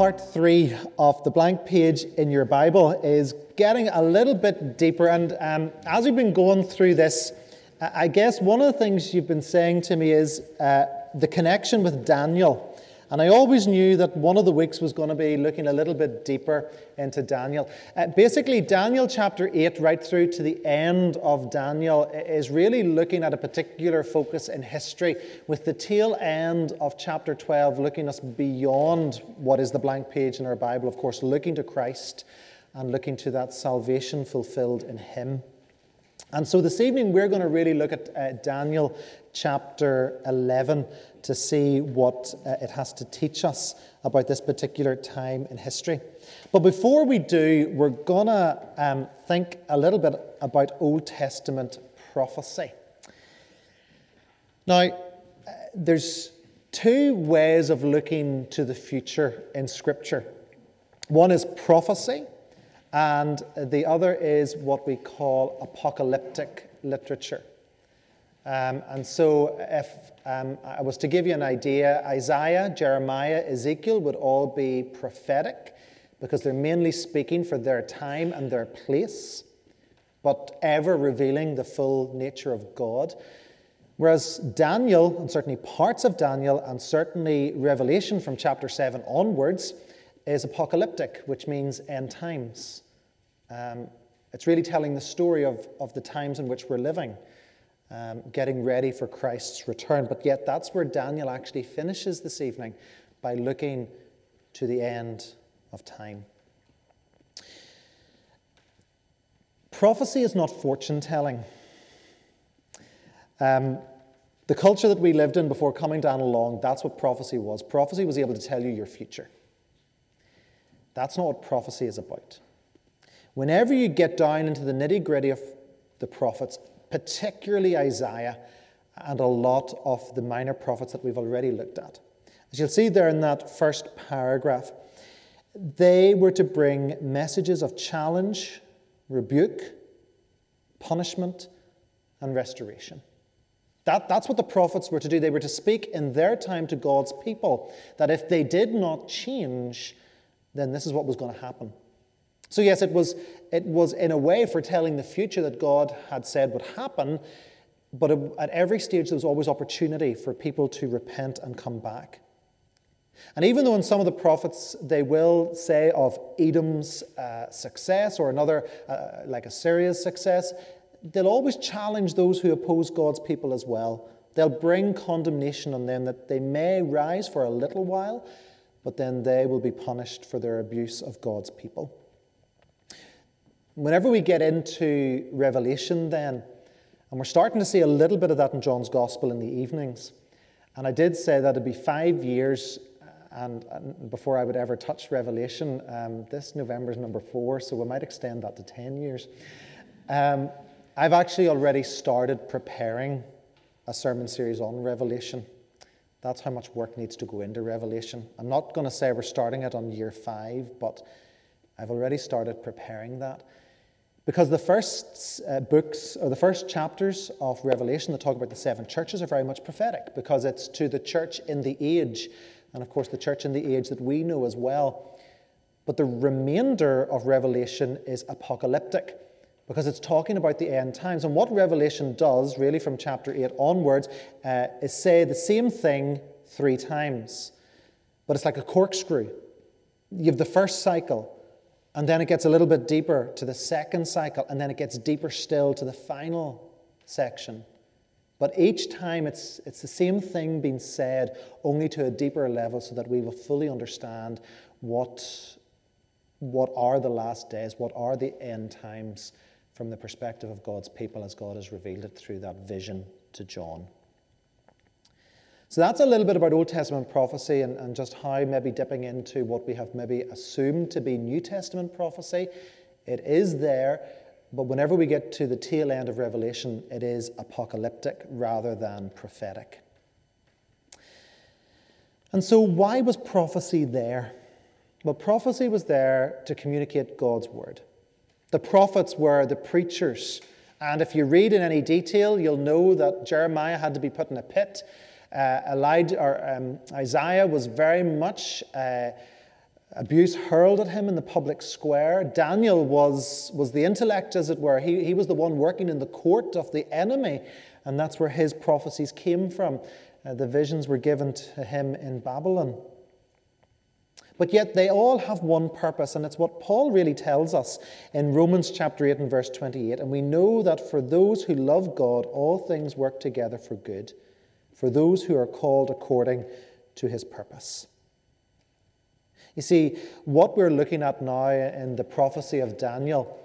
part three of the blank page in your Bible is getting a little bit deeper. And um, as we've been going through this, I guess one of the things you've been saying to me is uh, the connection with Daniel. And I always knew that one of the weeks was going to be looking a little bit deeper into Daniel. Uh, basically, Daniel chapter 8, right through to the end of Daniel, is really looking at a particular focus in history, with the tail end of chapter 12 looking us beyond what is the blank page in our Bible, of course, looking to Christ and looking to that salvation fulfilled in Him. And so this evening we're going to really look at uh, Daniel chapter 11 to see what uh, it has to teach us about this particular time in history. But before we do, we're going to um, think a little bit about Old Testament prophecy. Now, uh, there's two ways of looking to the future in Scripture one is prophecy, and the other is what we call apocalyptic literature. Um, and so, if um, I was to give you an idea, Isaiah, Jeremiah, Ezekiel would all be prophetic because they're mainly speaking for their time and their place, but ever revealing the full nature of God. Whereas Daniel, and certainly parts of Daniel, and certainly Revelation from chapter 7 onwards, is apocalyptic, which means end times. Um, it's really telling the story of, of the times in which we're living um, getting ready for Christ's return. But yet, that's where Daniel actually finishes this evening by looking to the end of time. Prophecy is not fortune telling. Um, the culture that we lived in before coming down along, that's what prophecy was. Prophecy was able to tell you your future. That's not what prophecy is about. Whenever you get down into the nitty gritty of the prophets, particularly Isaiah and a lot of the minor prophets that we've already looked at. As you'll see there in that first paragraph, they were to bring messages of challenge, rebuke, punishment, and restoration. That, that's what the prophets were to do. They were to speak in their time to God's people that if they did not change, then this is what was going to happen. So, yes, it was, it was in a way foretelling the future that God had said would happen, but at every stage there was always opportunity for people to repent and come back. And even though in some of the prophets they will say of Edom's uh, success or another, uh, like Assyria's success, they'll always challenge those who oppose God's people as well. They'll bring condemnation on them that they may rise for a little while, but then they will be punished for their abuse of God's people. Whenever we get into Revelation, then, and we're starting to see a little bit of that in John's Gospel in the evenings, and I did say that it'd be five years and, and before I would ever touch Revelation. Um, this November is number four, so we might extend that to 10 years. Um, I've actually already started preparing a sermon series on Revelation. That's how much work needs to go into Revelation. I'm not going to say we're starting it on year five, but I've already started preparing that. Because the first uh, books, or the first chapters of Revelation that talk about the seven churches are very much prophetic, because it's to the church in the age, and of course the church in the age that we know as well. But the remainder of Revelation is apocalyptic, because it's talking about the end times. And what Revelation does, really from chapter 8 onwards, uh, is say the same thing three times. But it's like a corkscrew. You have the first cycle, and then it gets a little bit deeper to the second cycle, and then it gets deeper still to the final section. But each time it's, it's the same thing being said, only to a deeper level, so that we will fully understand what, what are the last days, what are the end times from the perspective of God's people as God has revealed it through that vision to John. So that's a little bit about Old Testament prophecy and, and just how maybe dipping into what we have maybe assumed to be New Testament prophecy. It is there, but whenever we get to the tail end of Revelation, it is apocalyptic rather than prophetic. And so, why was prophecy there? Well, prophecy was there to communicate God's word. The prophets were the preachers. And if you read in any detail, you'll know that Jeremiah had to be put in a pit uh, Elijah, or, um, Isaiah was very much uh, abuse hurled at him in the public square. Daniel was, was the intellect, as it were. He, he was the one working in the court of the enemy, and that's where his prophecies came from. Uh, the visions were given to him in Babylon. But yet they all have one purpose, and it's what Paul really tells us in Romans chapter 8 and verse 28. And we know that for those who love God, all things work together for good, for those who are called according to his purpose. You see, what we're looking at now in the prophecy of Daniel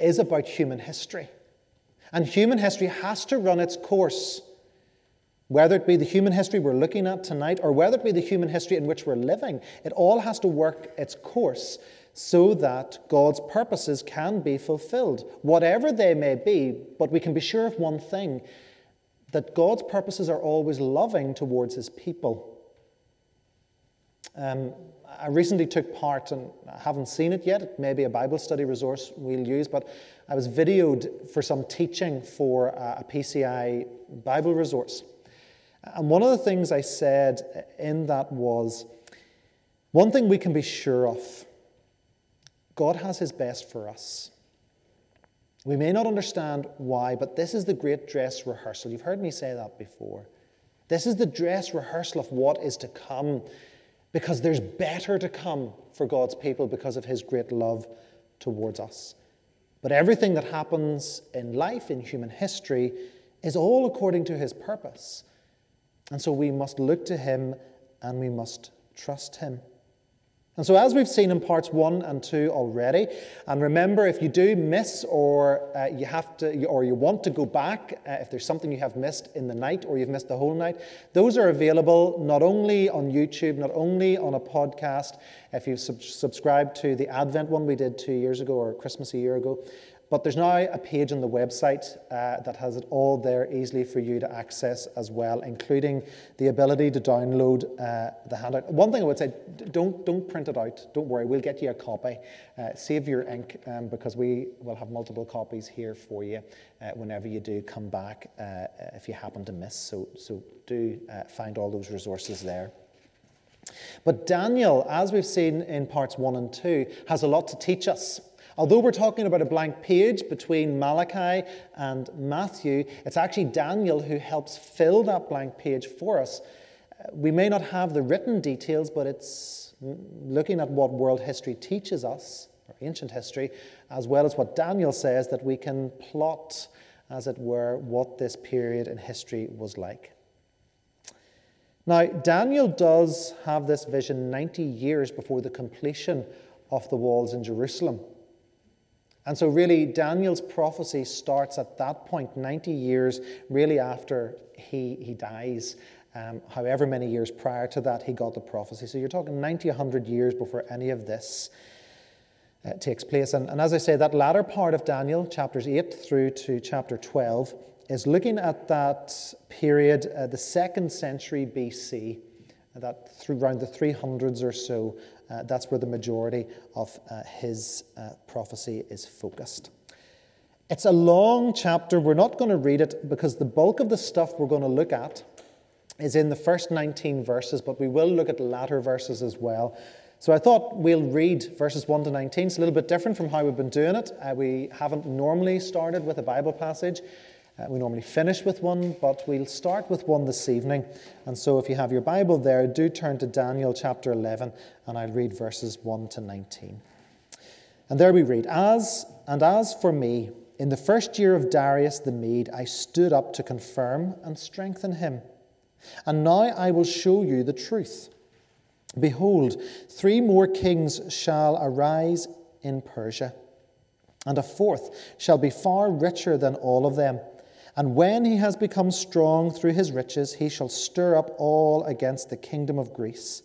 is about human history. And human history has to run its course. Whether it be the human history we're looking at tonight or whether it be the human history in which we're living, it all has to work its course so that God's purposes can be fulfilled, whatever they may be. But we can be sure of one thing that God's purposes are always loving towards his people. Um, I recently took part, and I haven't seen it yet. It may be a Bible study resource we'll use, but I was videoed for some teaching for a PCI Bible resource. And one of the things I said in that was one thing we can be sure of God has His best for us. We may not understand why, but this is the great dress rehearsal. You've heard me say that before. This is the dress rehearsal of what is to come because there's better to come for God's people because of his great love towards us. But everything that happens in life, in human history, is all according to his purpose. And so we must look to him and we must trust him. And so, as we've seen in parts one and two already, and remember, if you do miss or uh, you have to, or you want to go back, uh, if there's something you have missed in the night or you've missed the whole night, those are available not only on YouTube, not only on a podcast. If you've sub- subscribed to the Advent one we did two years ago or Christmas a year ago, but there's now a page on the website uh, that has it all there easily for you to access as well, including the ability to download uh, the handout. One thing I would say don't, don't print it out. Don't worry, we'll get you a copy. Uh, save your ink um, because we will have multiple copies here for you uh, whenever you do come back uh, if you happen to miss. So, so do uh, find all those resources there. But Daniel, as we've seen in parts one and two, has a lot to teach us. Although we're talking about a blank page between Malachi and Matthew, it's actually Daniel who helps fill that blank page for us. Uh, we may not have the written details, but it's looking at what world history teaches us, or ancient history, as well as what Daniel says, that we can plot, as it were, what this period in history was like. Now, Daniel does have this vision 90 years before the completion of the walls in Jerusalem. And so, really, Daniel's prophecy starts at that point, 90 years really after he, he dies. Um, however, many years prior to that, he got the prophecy. So, you're talking 90, 100 years before any of this uh, takes place. And, and as I say, that latter part of Daniel, chapters 8 through to chapter 12, is looking at that period, uh, the second century BC, that through around the 300s or so, uh, that's where the majority of uh, his uh, prophecy is focused. It's a long chapter. We're not going to read it because the bulk of the stuff we're going to look at is in the first 19 verses, but we will look at the latter verses as well. So I thought we'll read verses 1 to 19. It's a little bit different from how we've been doing it. Uh, we haven't normally started with a Bible passage. Uh, we normally finish with one, but we'll start with one this evening. And so if you have your Bible there, do turn to Daniel chapter 11, and I'll read verses 1 to 19. And there we read As and as for me, in the first year of Darius the Mede, I stood up to confirm and strengthen him. And now I will show you the truth. Behold, three more kings shall arise in Persia, and a fourth shall be far richer than all of them and when he has become strong through his riches, he shall stir up all against the kingdom of Greece.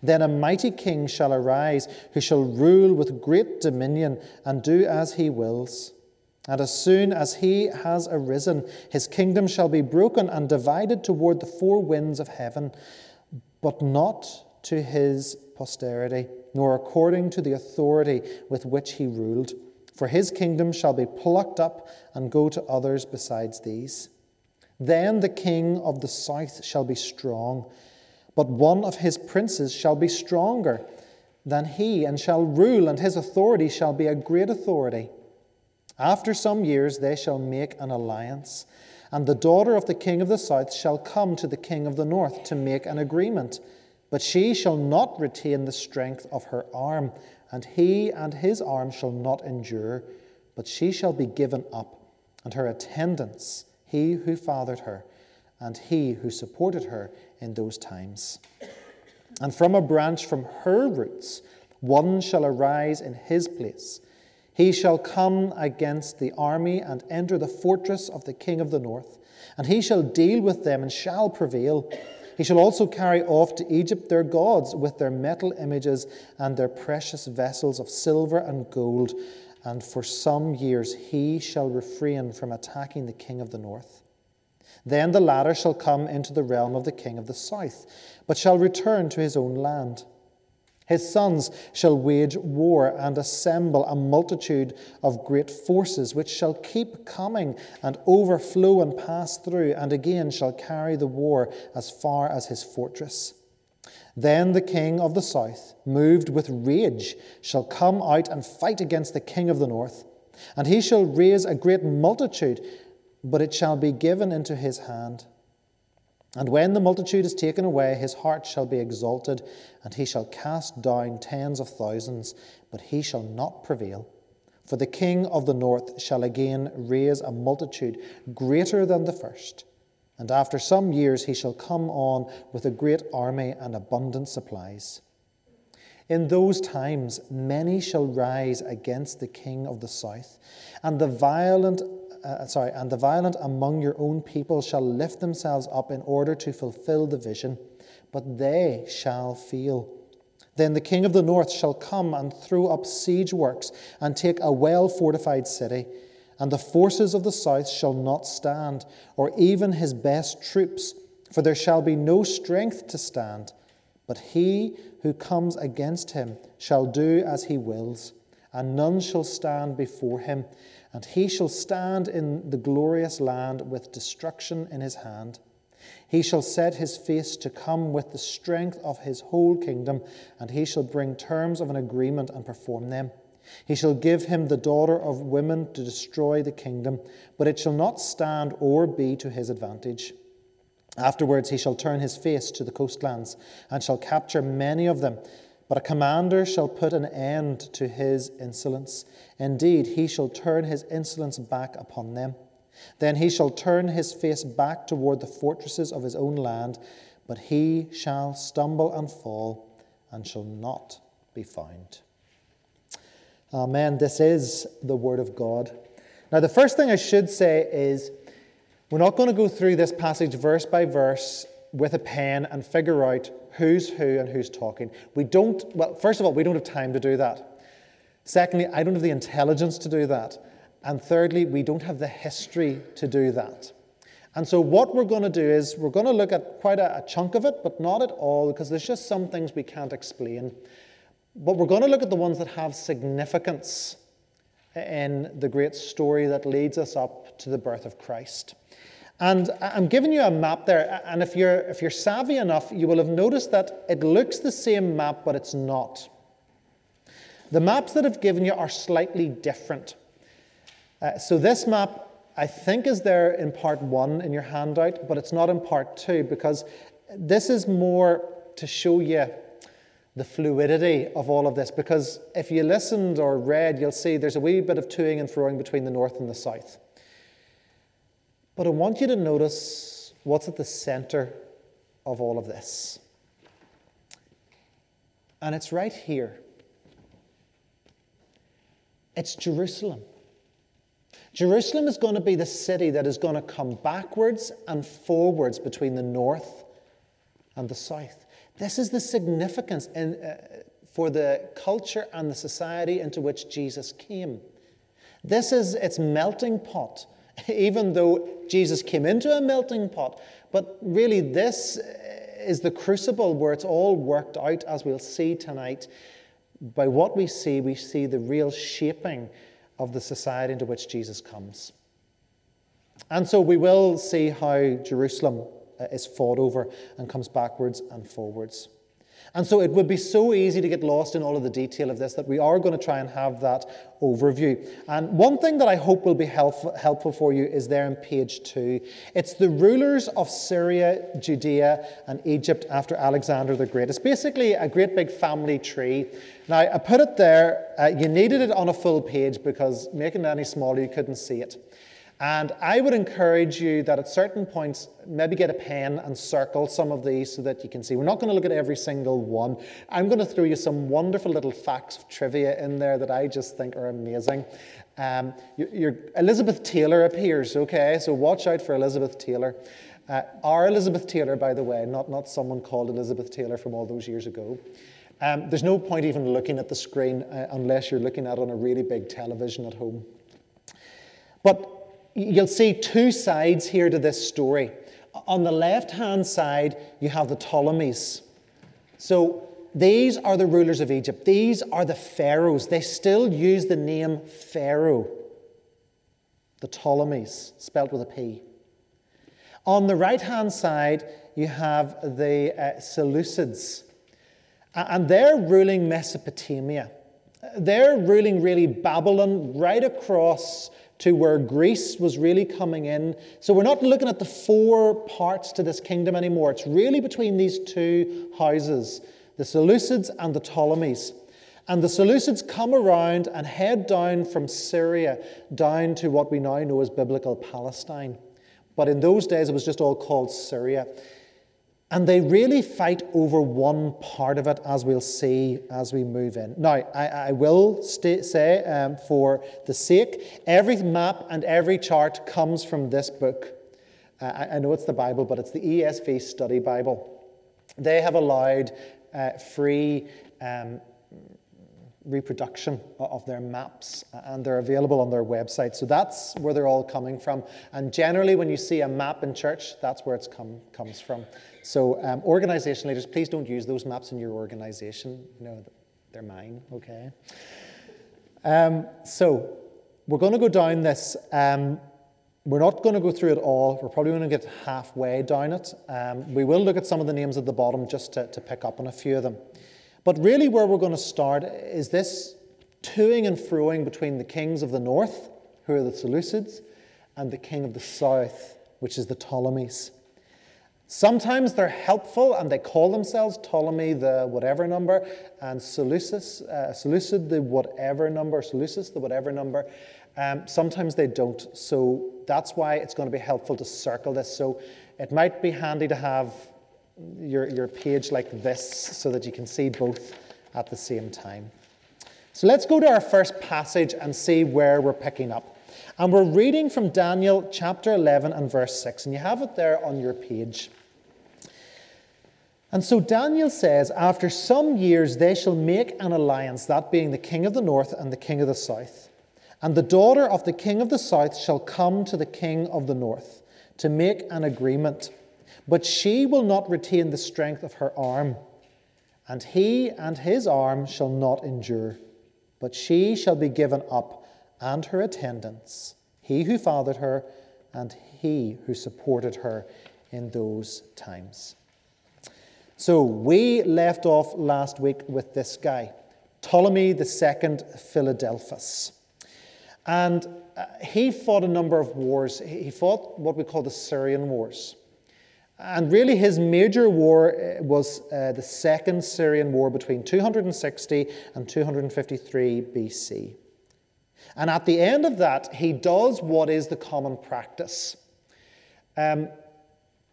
Then a mighty king shall arise, who shall rule with great dominion and do as he wills. And as soon as he has arisen, his kingdom shall be broken and divided toward the four winds of heaven, but not to his posterity, nor according to the authority with which he ruled for his kingdom shall be plucked up and go to others besides these. Then the king of the south shall be strong, but one of his princes shall be stronger than he, and shall rule, and his authority shall be a great authority. After some years they shall make an alliance, and the daughter of the king of the south shall come to the king of the north to make an agreement. But she shall not retain the strength of her arm, and he and his arm shall not endure, but she shall be given up, and her attendants, he who fathered her, and he who supported her in those times. And from a branch from her roots, one shall arise in his place. He shall come against the army and enter the fortress of the king of the north, and he shall deal with them and shall prevail. He shall also carry off to Egypt their gods with their metal images and their precious vessels of silver and gold, and for some years he shall refrain from attacking the king of the north. Then the latter shall come into the realm of the king of the south, but shall return to his own land. His sons shall wage war and assemble a multitude of great forces, which shall keep coming and overflow and pass through, and again shall carry the war as far as his fortress. Then the king of the south, moved with rage, shall come out and fight against the king of the north. And he shall raise a great multitude, but it shall be given into his hand. And when the multitude is taken away, his heart shall be exalted, and he shall cast down tens of thousands, but he shall not prevail. For the king of the north shall again raise a multitude greater than the first. And after some years he shall come on with a great army and abundant supplies. In those times many shall rise against the king of the south, and the violent uh, sorry, and the violent among your own people shall lift themselves up in order to fulfill the vision, but they shall fail. Then the king of the north shall come and throw up siege works and take a well fortified city, and the forces of the south shall not stand, or even his best troops, for there shall be no strength to stand. But he who comes against him shall do as he wills, and none shall stand before him and he shall stand in the glorious land with destruction in his hand. He shall set his face to come with the strength of his whole kingdom, and he shall bring terms of an agreement and perform them. He shall give him the daughter of women to destroy the kingdom, but it shall not stand or be to his advantage. Afterwards, he shall turn his face to the coastlands, and shall capture many of them but a commander shall put an end to his insolence. Indeed, he shall turn his insolence back upon them. Then he shall turn his face back toward the fortresses of his own land, but he shall stumble and fall and shall not be found. Amen. This is the word of God. Now, the first thing I should say is we're not going to go through this passage verse by verse with a pen and figure out who's who and who's talking. We don't, well, first of all, we don't have time to do that. Secondly, I don't have the intelligence to do that. And thirdly, we don't have the history to do that. And so, what we're going to do is we're going to look at quite a, a chunk of it, but not at all, because there's just some things we can't explain. But we're going to look at the ones that have significance in the great story that leads us up to the birth of Christ. And I'm giving you a map there, and if you're, if you're savvy enough, you will have noticed that it looks the same map, but it's not. The maps that I've given you are slightly different. Uh, so this map, I think, is there in part one in your handout, but it's not in part two because this is more to show you the fluidity of all of this. Because if you listened or read, you'll see there's a wee bit of toing and froing between the north and the south. But I want you to notice what's at the center of all of this. And it's right here. It's Jerusalem. Jerusalem is going to be the city that is going to come backwards and forwards between the north and the south. This is the significance in, uh, for the culture and the society into which Jesus came. This is its melting pot even though Jesus came into a melting pot. But really, this is the crucible where it's all worked out, as we'll see tonight. By what we see, we see the real shaping of the society into which Jesus comes. And so we will see how Jerusalem uh, is fought over and comes backwards and forwards. And so it would be so easy to get lost in all of the detail of this that we are going to try and have that overview. And one thing that I hope will be helpful, helpful for you is there in page two. It's the rulers of Syria, Judea, and Egypt after Alexander the Great. It's basically a great big family tree. Now, I put it there. Uh, you needed it on a full page because making it any smaller, you couldn't see it. And I would encourage you that at certain points, maybe get a pen and circle some of these so that you can see. We're not going to look at every single one. I'm going to throw you some wonderful little facts of trivia in there that I just think are amazing. Um, your, Elizabeth Taylor appears, okay? So watch out for Elizabeth Taylor. Uh, our Elizabeth Taylor, by the way, not, not someone called Elizabeth Taylor from all those years ago. Um, there's no point even looking at the screen uh, unless you're looking at it on a really big television at home. But you'll see two sides here to this story. On the left hand side, you have the Ptolemies. So these are the rulers of Egypt. These are the pharaohs. They still use the name Pharaoh. The Ptolemies, spelt with a P. On the right hand side, you have the uh, Seleucids. And they're ruling Mesopotamia. They're ruling really Babylon right across to where Greece was really coming in. So we're not looking at the four parts to this kingdom anymore. It's really between these two houses, the Seleucids and the Ptolemies. And the Seleucids come around and head down from Syria down to what we now know as biblical Palestine. But in those days, it was just all called Syria. And they really fight over one part of it, as we'll see as we move in. Now, I, I will say, um, for the sake, every map and every chart comes from this book. Uh, I, I, know it's the Bible, but it's the ESV Study Bible. They have allowed uh, free um, reproduction of their maps and they're available on their website. So that's where they're all coming from. And generally, when you see a map in church, that's where it come comes from. So, um, organization leaders, please don't use those maps in your organization. Know, they're mine, okay? Um, so, we're going to go down this. Um, we're not going to go through it all. We're probably going to get halfway down it. Um, we will look at some of the names at the bottom just to, to pick up on a few of them. But really, where we're going to start is this toing and froing between the kings of the north, who are the Seleucids, and the king of the south, which is the Ptolemies. Sometimes they're helpful and they call themselves Ptolemy the whatever number and Seleucus, uh, Seleucid the whatever number, Seleucus the whatever number. Um, sometimes they don't. So that's why it's going to be helpful to circle this. So it might be handy to have your, your page like this so that you can see both at the same time. So let's go to our first passage and see where we're picking up. And we're reading from Daniel chapter 11 and verse 6, and you have it there on your page. And so Daniel says, After some years they shall make an alliance, that being the king of the north and the king of the south. And the daughter of the king of the south shall come to the king of the north to make an agreement. But she will not retain the strength of her arm, and he and his arm shall not endure. But she shall be given up, and her attendants, he who fathered her, and he who supported her in those times. So we left off last week with this guy, Ptolemy II Philadelphus. And uh, he fought a number of wars. He fought what we call the Syrian Wars. And really, his major war uh, was uh, the Second Syrian War between 260 and 253 BC. And at the end of that, he does what is the common practice. Um,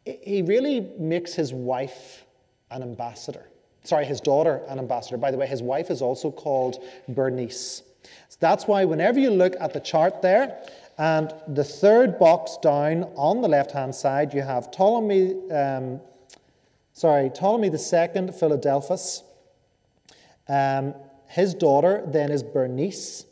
he really makes his wife an ambassador. Sorry, his daughter, an ambassador. By the way, his wife is also called Bernice. So that's why whenever you look at the chart there, and the third box down on the left hand side, you have Ptolemy, um, sorry, Ptolemy II Philadelphus. Um, his daughter then is Bernice.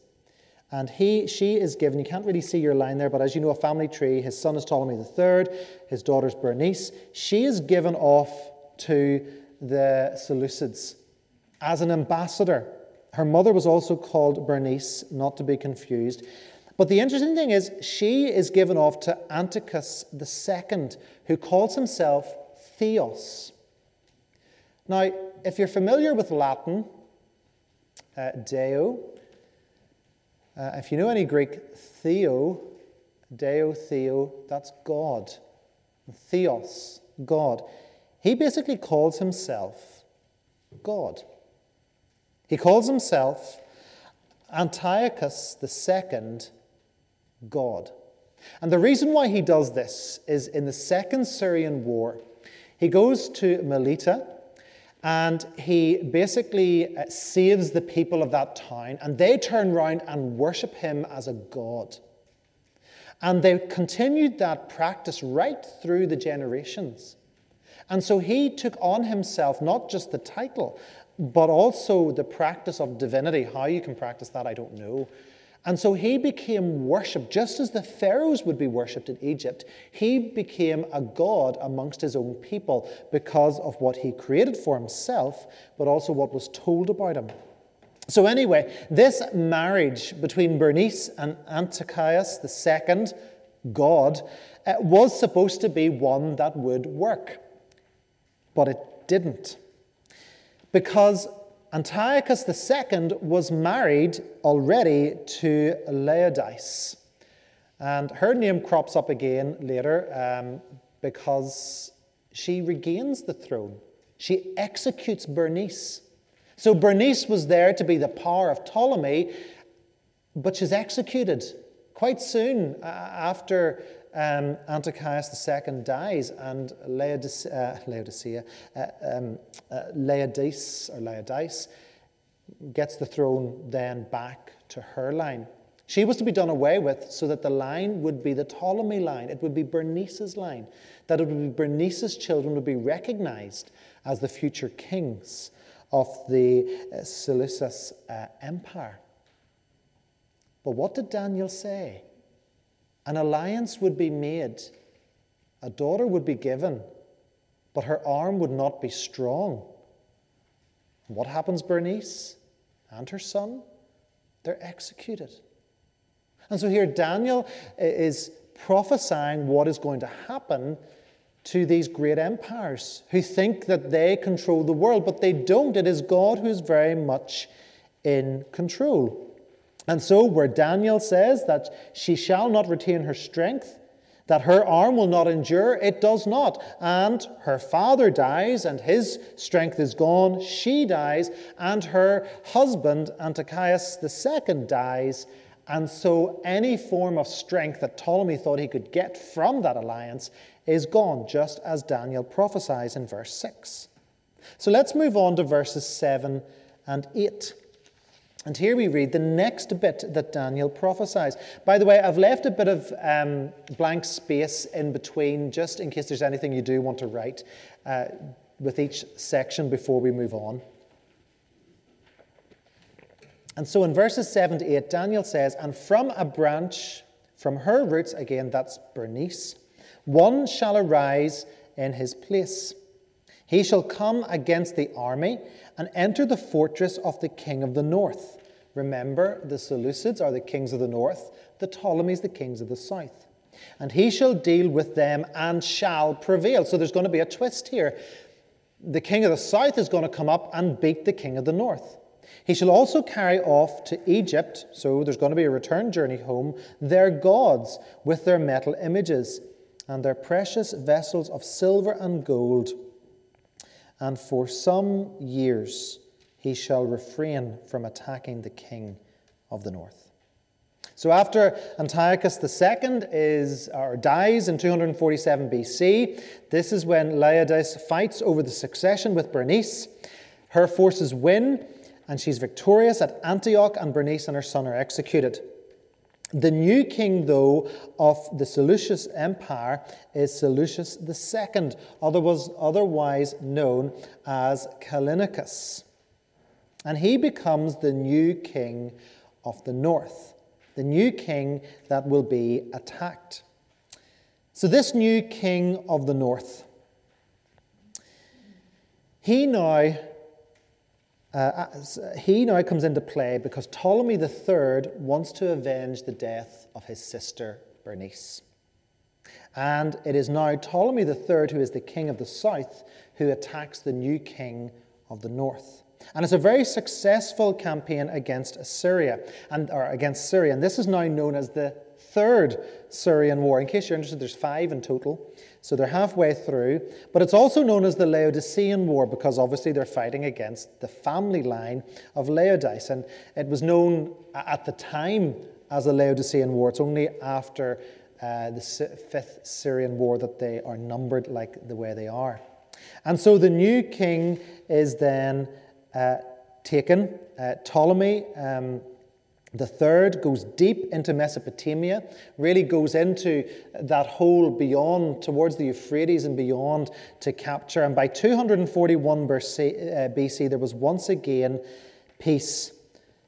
And he, she is given, you can't really see your line there, but as you know, a family tree, his son is Ptolemy III, his daughter's Bernice. She is given off to the Seleucids as an ambassador. Her mother was also called Bernice, not to be confused. But the interesting thing is, she is given off to Antiochus II, who calls himself Theos. Now, if you're familiar with Latin, uh, Deo, uh, if you know any Greek, Theo, Deo, Theo, that's God. Theos, God. He basically calls himself God. He calls himself Antiochus II God. And the reason why he does this is in the Second Syrian War, he goes to Melita and he basically uh, saves the people of that town, and they turn around and worship him as a god. And they continued that practice right through the generations. And so he took on himself not just the title, but also the practice of divinity. How you can practice that, I don't know. And so he became worshipped, just as the pharaohs would be worshipped in Egypt. He became a god amongst his own people because of what he created for himself, but also what was told about him. So, anyway, this marriage between Bernice and Antiochus II, God, uh, was supposed to be one that would work. But it didn't. Because Antiochus II was married already to Laodice. And her name crops up again later um, because she regains the throne. She executes Bernice. So Bernice was there to be the power of Ptolemy, but she's executed quite soon after um, Antiochus II dies and Laodicea, uh, Laodicea uh, um, uh, Laodice, or Laodice gets the throne then back to her line. She was to be done away with so that the line would be the Ptolemy line. It would be Bernice's line. That it would be Bernice's children would be recognized as the future kings of the uh, Seleucus uh, Empire. But what did Daniel say? An alliance would be made, a daughter would be given, but her arm would not be strong. What happens, Bernice and her son? They're executed. And so here Daniel is prophesying what is going to happen to these great empires who think that they control the world, but they don't. It is God who is very much in control. And so, where Daniel says that she shall not retain her strength, that her arm will not endure, it does not. And her father dies, and his strength is gone. She dies, and her husband, Antiochus II, dies. And so, any form of strength that Ptolemy thought he could get from that alliance is gone, just as Daniel prophesies in verse 6. So, let's move on to verses 7 and 8. And here we read the next bit that Daniel prophesies. By the way, I've left a bit of um, blank space in between, just in case there's anything you do want to write uh, with each section before we move on. And so in verses 7 to 8, Daniel says, And from a branch, from her roots, again, that's Bernice, one shall arise in his place. He shall come against the army and enter the fortress of the king of the north. Remember, the Seleucids are the kings of the north, the Ptolemies the kings of the south. And he shall deal with them and shall prevail. So there's going to be a twist here. The king of the south is going to come up and beat the king of the north. He shall also carry off to Egypt, so there's going to be a return journey home, their gods with their metal images and their precious vessels of silver and gold. And for some years, he shall refrain from attacking the king of the north. So after Antiochus II is or dies in 247 BC, this is when Laodice fights over the succession with Bernice. Her forces win, and she's victorious at Antioch, and Bernice and her son are executed. The new king, though, of the Seleucus Empire is Seleucus II, otherwise known as Callinicus and he becomes the new king of the north, the new king that will be attacked. So, this new king of the north, he now. Uh, he now comes into play because Ptolemy III wants to avenge the death of his sister Bernice. And it is now Ptolemy III, who is the king of the south, who attacks the new king of the north. And it's a very successful campaign against Assyria and or against Syria. And this is now known as the Third Syrian War. In case you're interested, there's five in total. So they're halfway through. But it's also known as the Laodicean War because obviously they're fighting against the family line of Laodice. And it was known at the time as the Laodicean War. It's only after uh, the Fifth Syrian War that they are numbered like the way they are. And so the new king is then taken. Uh, Ptolemy. Um, the third goes deep into Mesopotamia, really goes into that whole beyond, towards the Euphrates and beyond to capture. And by 241 BC, uh, there was once again peace,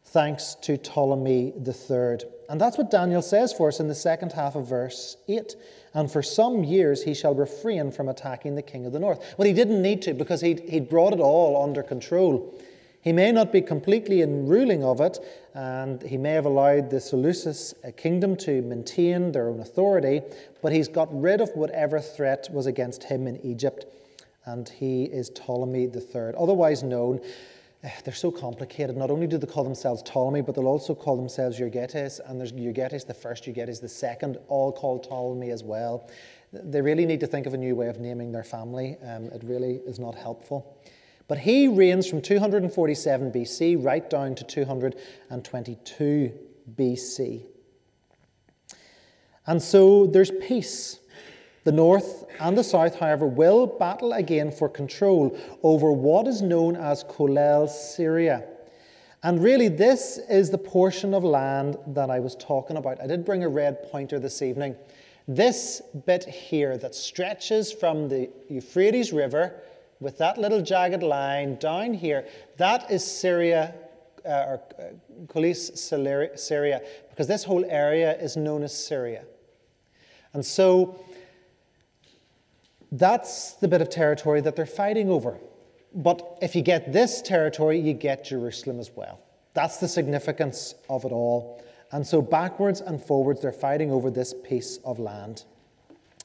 thanks to Ptolemy the third. And that's what Daniel says for us in the second half of verse 8. And for some years he shall refrain from attacking the king of the north. Well, he didn't need to because he'd, he'd brought it all under control. He may not be completely in ruling of it, and he may have allowed the Seleucus kingdom to maintain their own authority, but he's got rid of whatever threat was against him in Egypt, and he is Ptolemy III, otherwise known. They're so complicated. Not only do they call themselves Ptolemy, but they'll also call themselves Euergetes, and there's Euergetes the first, Euergetes the second, all called Ptolemy as well. They really need to think of a new way of naming their family. Um, it really is not helpful. But he reigns from 247 BC right down to 222 BC. And so there's peace. The north and the south, however, will battle again for control over what is known as Coele Syria. And really, this is the portion of land that I was talking about. I did bring a red pointer this evening. This bit here that stretches from the Euphrates River with that little jagged line down here, that is Syria, uh, or uh, Syria, because this whole area is known as Syria. And so that's the bit of territory that they're fighting over. But if you get this territory, you get Jerusalem as well. That's the significance of it all. And so backwards and forwards, they're fighting over this piece of land.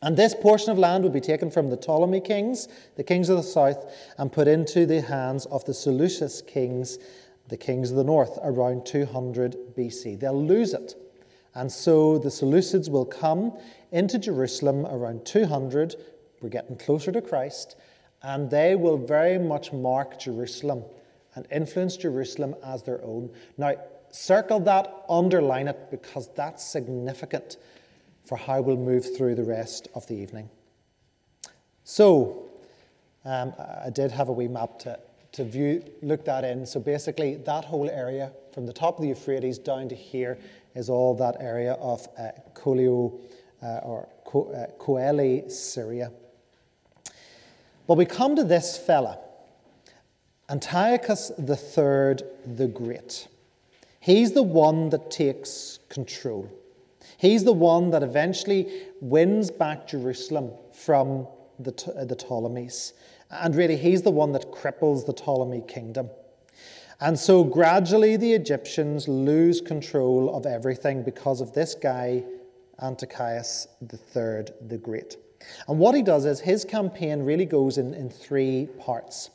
And this portion of land would be taken from the Ptolemy kings, the kings of the south, and put into the hands of the Seleucus kings, the kings of the north, around 200 BC. They'll lose it. And so the Seleucids will come into Jerusalem around 200. We're getting closer to Christ. And they will very much mark Jerusalem and influence Jerusalem as their own. Now, circle that, underline it, because that's significant for how we'll move through the rest of the evening. So, um, I did have a wee map to, to view, look that in. So basically, that whole area from the top of the Euphrates down to here is all that area of uh, Colio uh, or Co- uh, Coeli, Syria. But we come to this fella, Antiochus III the Great. He's the one that takes control. He's the one that eventually wins back Jerusalem from the, uh, the Ptolemies. And really, he's the one that cripples the Ptolemy kingdom. And so gradually the Egyptians lose control of everything because of this guy, Antiochus III the Great. And what he does is his campaign really goes in, in three parts.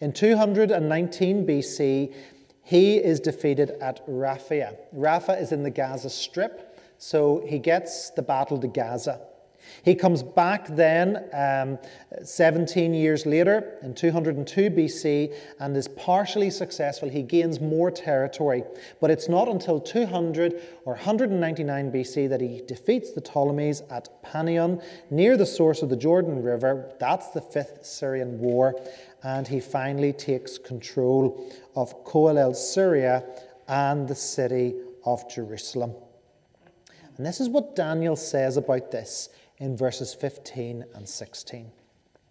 In 219 BC, he is defeated at Rafah. Rafah is in the Gaza Strip. So he gets the battle to Gaza. He comes back then, um, 17 years later, in 202 BC, and is partially successful. He gains more territory. But it's not until 200 or 199 BC that he defeats the Ptolemies at Panion, near the source of the Jordan River. That's the Fifth Syrian War. And he finally takes control of Coele Syria and the city of Jerusalem. And this is what Daniel says about this in verses 15 and 16.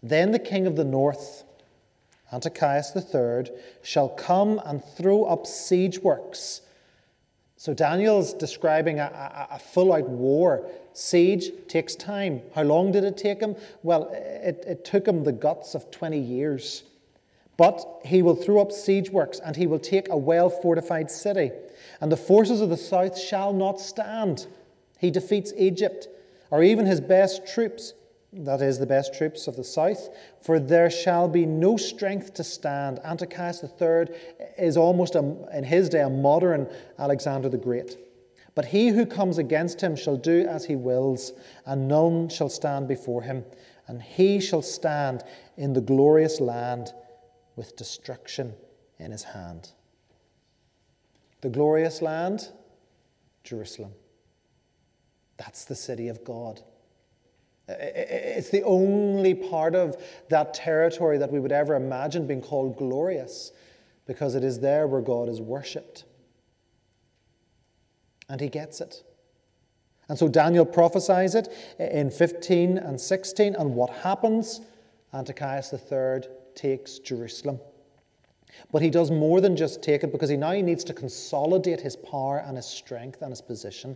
Then the king of the north, Antiochus III, shall come and throw up siege works. So Daniel's describing a, a, a full out war. Siege takes time. How long did it take him? Well, it, it took him the guts of 20 years. But he will throw up siege works, and he will take a well fortified city, and the forces of the south shall not stand. He defeats Egypt, or even his best troops. that is, the best troops of the south, for there shall be no strength to stand. Antiochus III is almost, a, in his day, a modern Alexander the Great. But he who comes against him shall do as he wills, and none shall stand before him. And he shall stand in the glorious land with destruction in his hand. The glorious land, Jerusalem. That's the city of God. It's the only part of that territory that we would ever imagine being called glorious because it is there where God is worshipped. And he gets it. And so Daniel prophesies it in 15 and 16. And what happens? Antiochus III takes Jerusalem. But he does more than just take it because he now needs to consolidate his power and his strength and his position.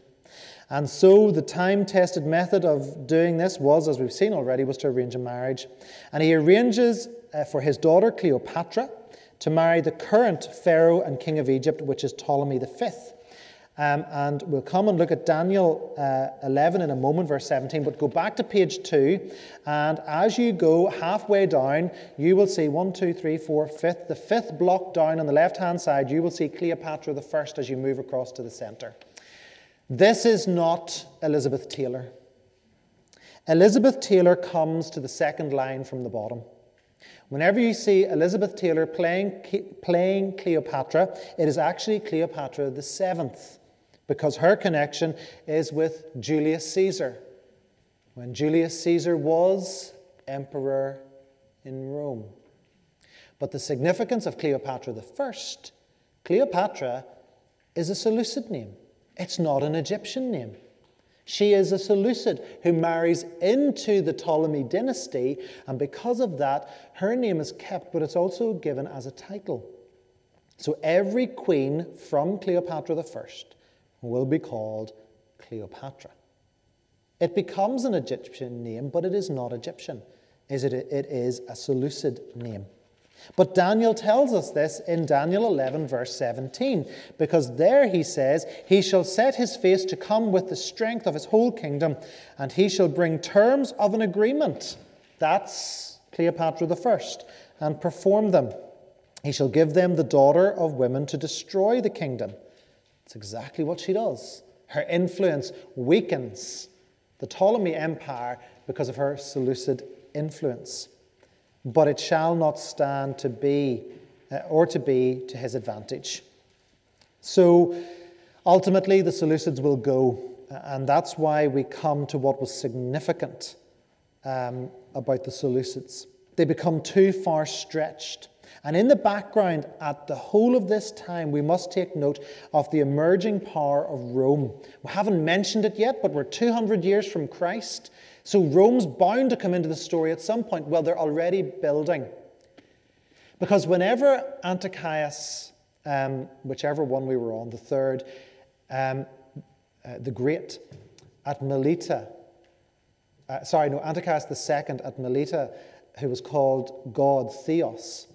And so the time tested method of doing this was, as we've seen already, was to arrange a marriage. And he arranges uh, for his daughter Cleopatra to marry the current Pharaoh and king of Egypt, which is Ptolemy V. Um, and we'll come and look at Daniel uh, 11 in a moment, verse 17. But go back to page 2, and as you go halfway down, you will see 1, 2, 3, 4, fifth. The fifth block down on the left hand side, you will see Cleopatra I as you move across to the center. This is not Elizabeth Taylor. Elizabeth Taylor comes to the second line from the bottom. Whenever you see Elizabeth Taylor playing, playing Cleopatra, it is actually Cleopatra the seventh, because her connection is with Julius Caesar. When Julius Caesar was emperor in Rome. But the significance of Cleopatra the first, Cleopatra is a Seleucid name. It's not an Egyptian name. She is a Seleucid who marries into the Ptolemy dynasty, and because of that, her name is kept, but it's also given as a title. So every queen from Cleopatra I will be called Cleopatra. It becomes an Egyptian name, but it is not Egyptian. Is it, It is a Seleucid name. But Daniel tells us this in Daniel 11, verse 17, because there he says, He shall set his face to come with the strength of his whole kingdom, and he shall bring terms of an agreement. That's Cleopatra the first, and perform them. He shall give them the daughter of women to destroy the kingdom. That's exactly what she does. Her influence weakens the Ptolemy Empire because of her Seleucid influence but it shall not stand to be uh, or to be to his advantage. So ultimately, the Seleucids will go, and that's why we come to what was significant um, about the Seleucids. They become too far stretched. And in the background, at the whole of this time, we must take note of the emerging power of Rome. We haven't mentioned it yet, but we're 200 years from Christ. So Rome's bound to come into the story at some point. Well, they're already building. Because whenever Antiochus, um, whichever one we were on, the third, um, uh, the Great, at Melita, uh, sorry, no, Antiochus the second at Melita, who was called God Theos.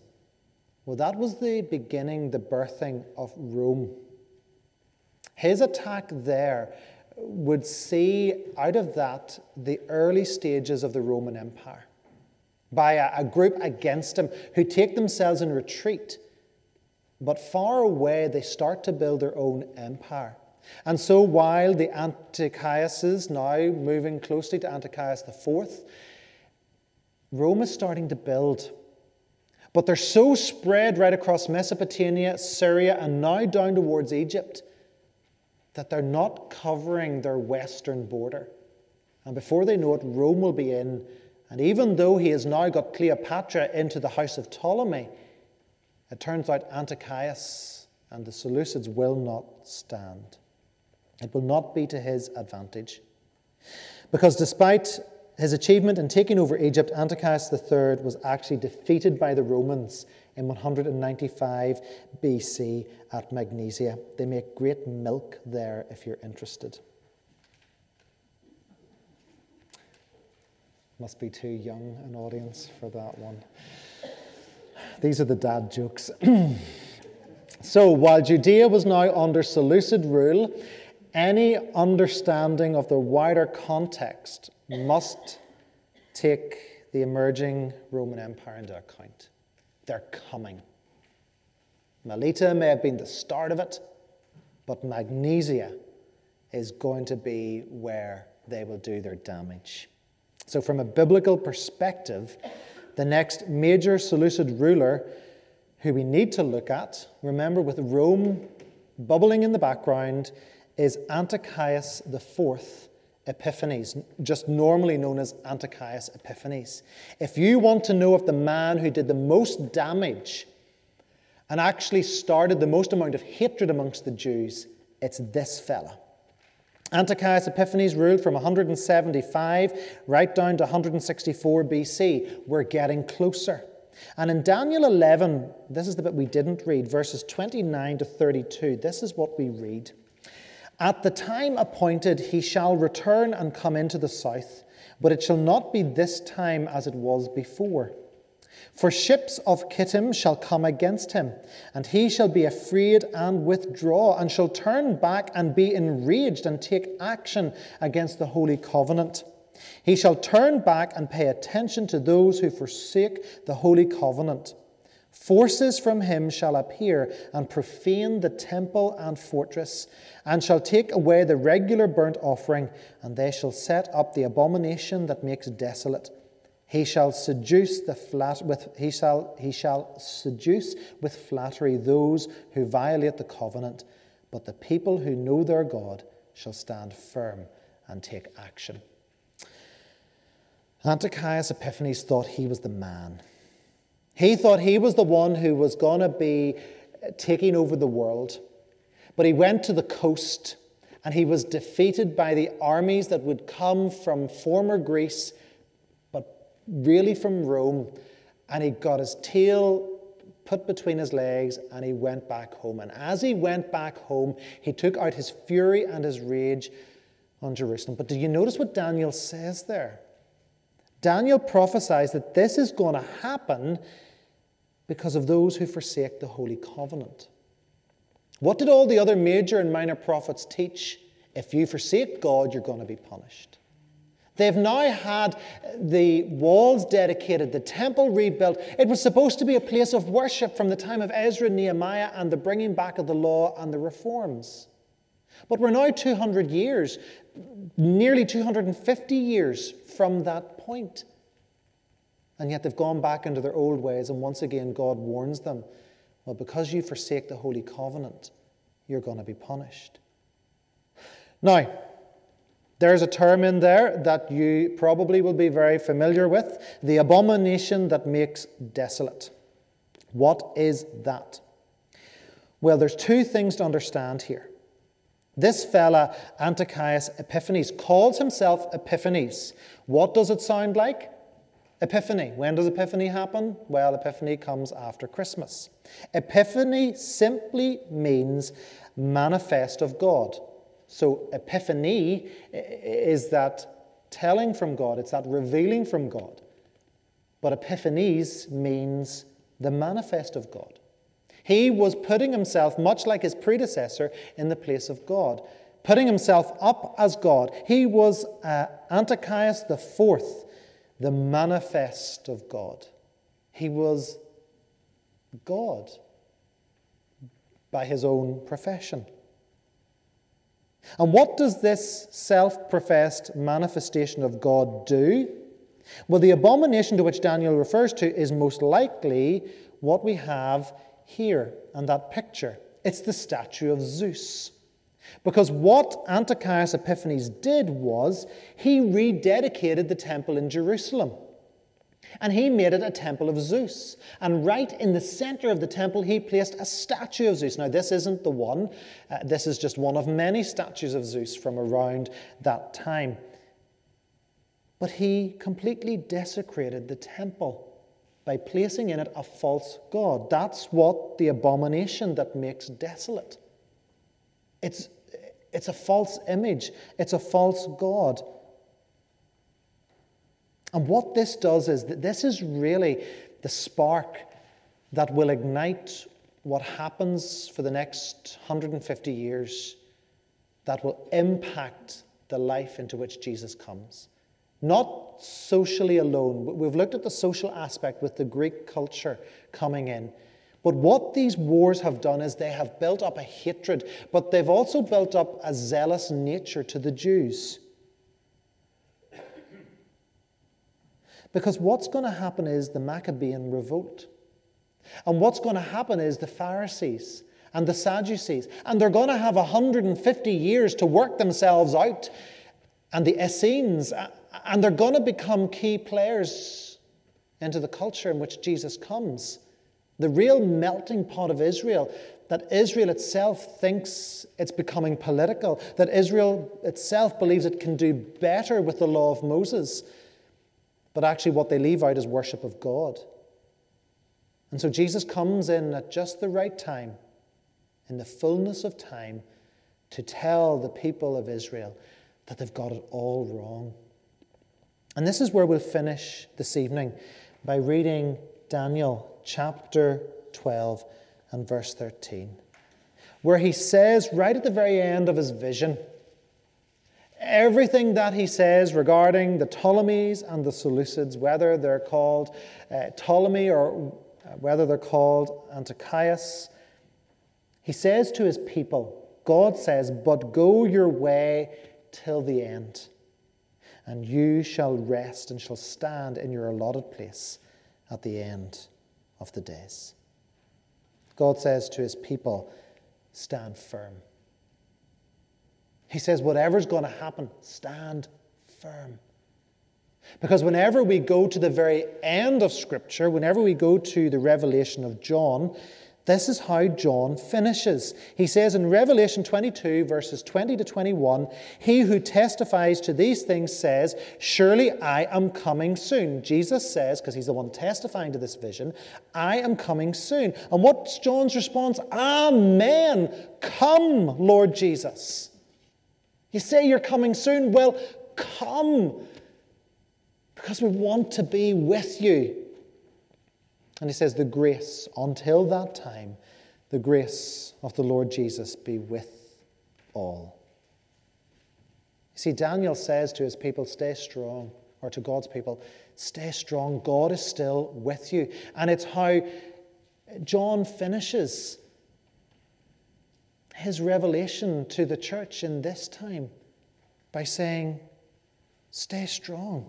Well, that was the beginning, the birthing of Rome. His attack there would see out of that the early stages of the Roman Empire by a, a, group against him who take themselves in retreat. But far away, they start to build their own empire. And so, while the Antiochuses now moving closely to Antiochus IV, Rome is starting to build. But they're so spread right across Mesopotamia, Syria, and now down towards Egypt that they're not covering their western border. And before they know it, Rome will be in. And even though he has now got Cleopatra into the house of Ptolemy, it turns out Antiochus and the Seleucids will not stand. It will not be to his advantage. Because despite his achievement in taking over Egypt, Antiochus III was actually defeated by the Romans in 195 BC at Magnesia. They make great milk there if you're interested. Must be too young an audience for that one. These are the dad jokes. so, while Judea was now under Seleucid rule, any understanding of the wider context must take the emerging Roman Empire into account. They're coming. Melita may have been the start of it, but Magnesia is going to be where they will do their damage. So, from a biblical perspective, the next major Seleucid ruler who we need to look at, remember with Rome bubbling in the background, is Antiochus IV Epiphanes, just normally known as Antiochus Epiphanes. If you want to know if the man who did the most damage and actually started the most amount of hatred amongst the Jews, it's this fella. Antiochus Epiphanes ruled from 175 right down to 164 BC. We're getting closer. And in Daniel 11, this is the bit we didn't read, verses 29 to 32, this is what we read. At the time appointed, he shall return and come into the south, but it shall not be this time as it was before. For ships of Kittim shall come against him, and he shall be afraid and withdraw, and shall turn back and be enraged and take action against the holy covenant. He shall turn back and pay attention to those who forsake the holy covenant. Forces from him shall appear and profane the temple and fortress, and shall take away the regular burnt offering, and they shall set up the abomination that makes desolate. He shall seduce the flat with he shall he shall seduce with flattery those who violate the covenant, but the people who know their God shall stand firm and take action. Antiochus Epiphanes thought he was the man. He thought he was the one who was going to be taking over the world. But he went to the coast and he was defeated by the armies that would come from former Greece, but really from Rome. And he got his tail put between his legs and he went back home. And as he went back home, he took out his fury and his rage on Jerusalem. But do you notice what Daniel says there? Daniel prophesies that this is going to happen because of those who forsake the holy covenant. What did all the other major and minor prophets teach? If you forsake God, you're going to be punished. They've now had the walls dedicated, the temple rebuilt. It was supposed to be a place of worship from the time of Ezra and Nehemiah and the bringing back of the law and the reforms. But we're now 200 years, nearly 250 years from that point. And yet they've gone back into their old ways, and once again, God warns them well, because you forsake the holy covenant, you're going to be punished. Now, there's a term in there that you probably will be very familiar with the abomination that makes desolate. What is that? Well, there's two things to understand here. This fella, Antiochus Epiphanes, calls himself Epiphanes. What does it sound like? Epiphany. When does Epiphany happen? Well, Epiphany comes after Christmas. Epiphany simply means manifest of God. So, Epiphany is that telling from God, it's that revealing from God. But Epiphanes means the manifest of God. He was putting himself, much like his predecessor, in the place of God, putting himself up as God. He was uh, Antiochus the fourth the manifest of God. He was God by his own profession. And what does this self professed manifestation of God do? Well, the abomination to which Daniel refers to is most likely what we have here and that picture. It's the statue of Zeus. Because what Antiochus Epiphanes did was he rededicated the temple in Jerusalem. And he made it a temple of Zeus. And right in the center of the temple, he placed a statue of Zeus. Now, this isn't the one, uh, this is just one of many statues of Zeus from around that time. But he completely desecrated the temple by placing in it a false god. That's what the abomination that makes desolate. It's it's a false image, it's a false God. And what this does is that this is really the spark that will ignite what happens for the next 150 years that will impact the life into which Jesus comes. not socially alone. We've looked at the social aspect with the Greek culture coming in. But what these wars have done is they have built up a hatred, but they've also built up a zealous nature to the Jews. Because what's going to happen is the Maccabean revolt. And what's going to happen is the Pharisees and the Sadducees, and they're going to have 150 years to work themselves out, and the Essenes, and they're going to become key players into the culture in which Jesus comes. The real melting pot of Israel, that Israel itself thinks it's becoming political, that Israel itself believes it can do better with the law of Moses, but actually what they leave out is worship of God. And so Jesus comes in at just the right time, in the fullness of time, to tell the people of Israel that they've got it all wrong. And this is where we'll finish this evening by reading Daniel chapter 12 and verse 13, where he says, right at the very end of his vision, everything that he says regarding the Ptolemies and the Seleucids, whether they're called uh, Ptolemy or uh, whether they're called Antiochus, he says to his people, God says, But go your way till the end, and you shall rest and shall stand in your allotted place at the end of the days. God says to his people, Stand firm. He says, Whatever's going to happen, stand firm. Because whenever we go to the very end of Scripture, whenever we go to the revelation of John, this is how John finishes. He says in Revelation 22, verses 20 to 21, He who testifies to these things says, Surely I am coming soon. Jesus says, because he's the one testifying to this vision, I am coming soon. And what's John's response? Amen. Come, Lord Jesus. You say you're coming soon? Well, come because we want to be with you. And he says, The grace, until that time, the grace of the Lord Jesus be with all. You see, Daniel says to his people, Stay strong, or to God's people, Stay strong. God is still with you. And it's how John finishes his revelation to the church in this time by saying, Stay strong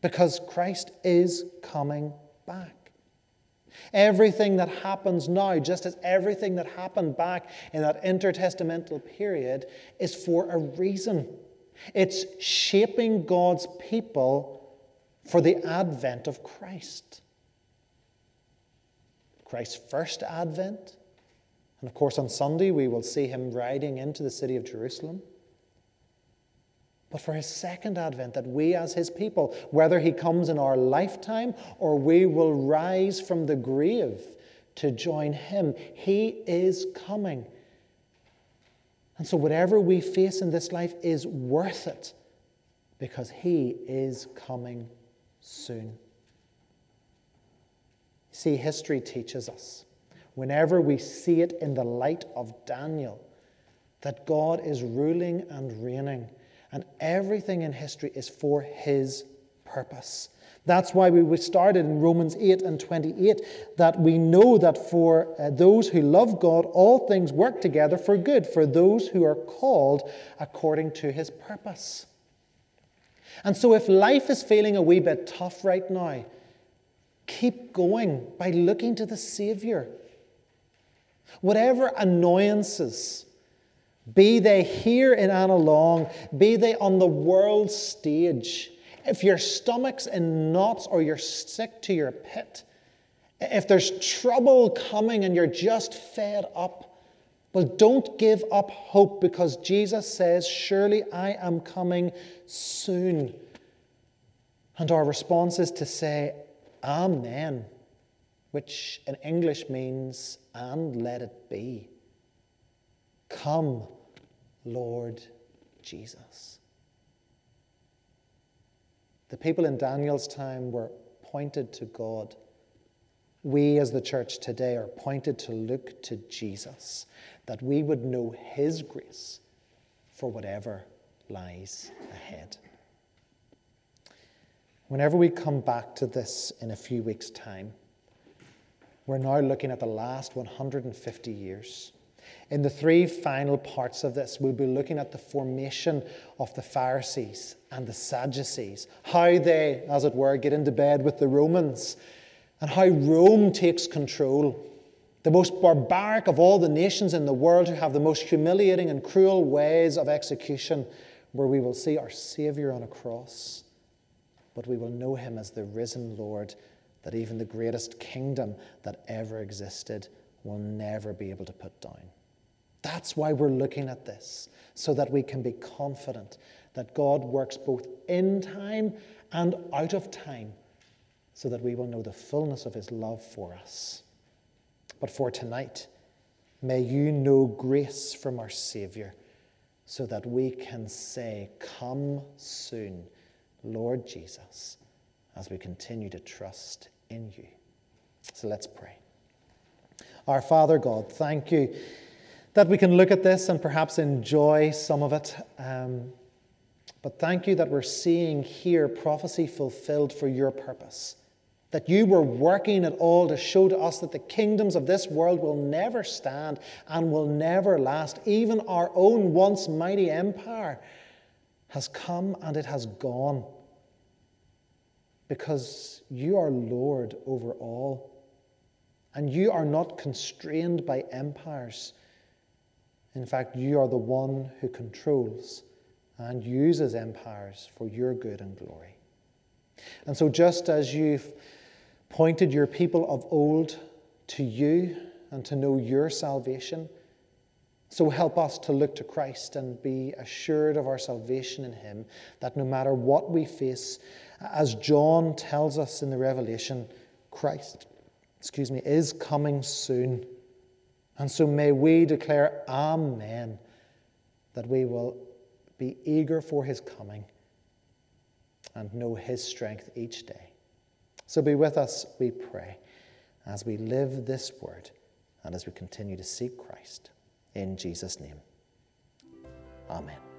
because Christ is coming back. Everything that happens now, just as everything that happened back in that intertestamental period, is for a reason. It's shaping God's people for the advent of Christ. Christ's first advent, and of course on Sunday we will see him riding into the city of Jerusalem but for his second advent, that we as his people, whether he comes in our lifetime or we will rise from the grave to join him, he is coming. And so, whatever we face in this life is worth it because he is coming soon. See, history teaches us, whenever we see it in the light of Daniel, that God is ruling and reigning and everything in history is for His purpose. That's why we started in Romans 8 and 28 that we know that for uh, those who love God, all things work together for good, for those who are called according to His purpose. And so, if life is feeling a wee bit tough right now, keep going by looking to the Savior. Whatever annoyances, be they here in Annalong, be they on the world stage, if your stomach's in knots or you're sick to your pit, if there's trouble coming and you're just fed up, well, don't give up hope because Jesus says, Surely I am coming soon. And our response is to say, Amen, which in English means, and let it be. Come, Lord Jesus. The people in Daniel's time were pointed to God. We, as the church today, are pointed to look to Jesus, that we would know His grace for whatever lies ahead. Whenever we come back to this in a few weeks' time, we're now looking at the last 150 years. In the three final parts of this, we'll be looking at the formation of the Pharisees and the Sadducees, how they, as it were, get into bed with the Romans, and how Rome takes control. The most barbaric of all the nations in the world who have the most humiliating and cruel ways of execution, where we will see our Savior on a cross, but we will know him as the risen Lord, that even the greatest kingdom that ever existed will never be able to put down. That's why we're looking at this, so that we can be confident that God works both in time and out of time, so that we will know the fullness of His love for us. But for tonight, may you know grace from our Saviour, so that we can say, Come soon, Lord Jesus, as we continue to trust in you. So let's pray. Our Father God, thank you that we can look at this and perhaps enjoy some of it. Um, but thank you that we're seeing here prophecy fulfilled for your purpose. That you were working at all to show to us that the kingdoms of this world will never stand and will never last. Even our own once mighty empire has come and it has gone. Because you are Lord over all. And you are not constrained by empires. In fact, you are the one who controls and uses empires for your good and glory. And so, just as you've pointed your people of old to you and to know your salvation, so help us to look to Christ and be assured of our salvation in Him, that no matter what we face, as John tells us in the Revelation, Christ, excuse me, is coming soon. And so may we declare Amen, that we will be eager for his coming and know his strength each day. So be with us, we pray, as we live this word and as we continue to seek Christ. In Jesus' name, Amen.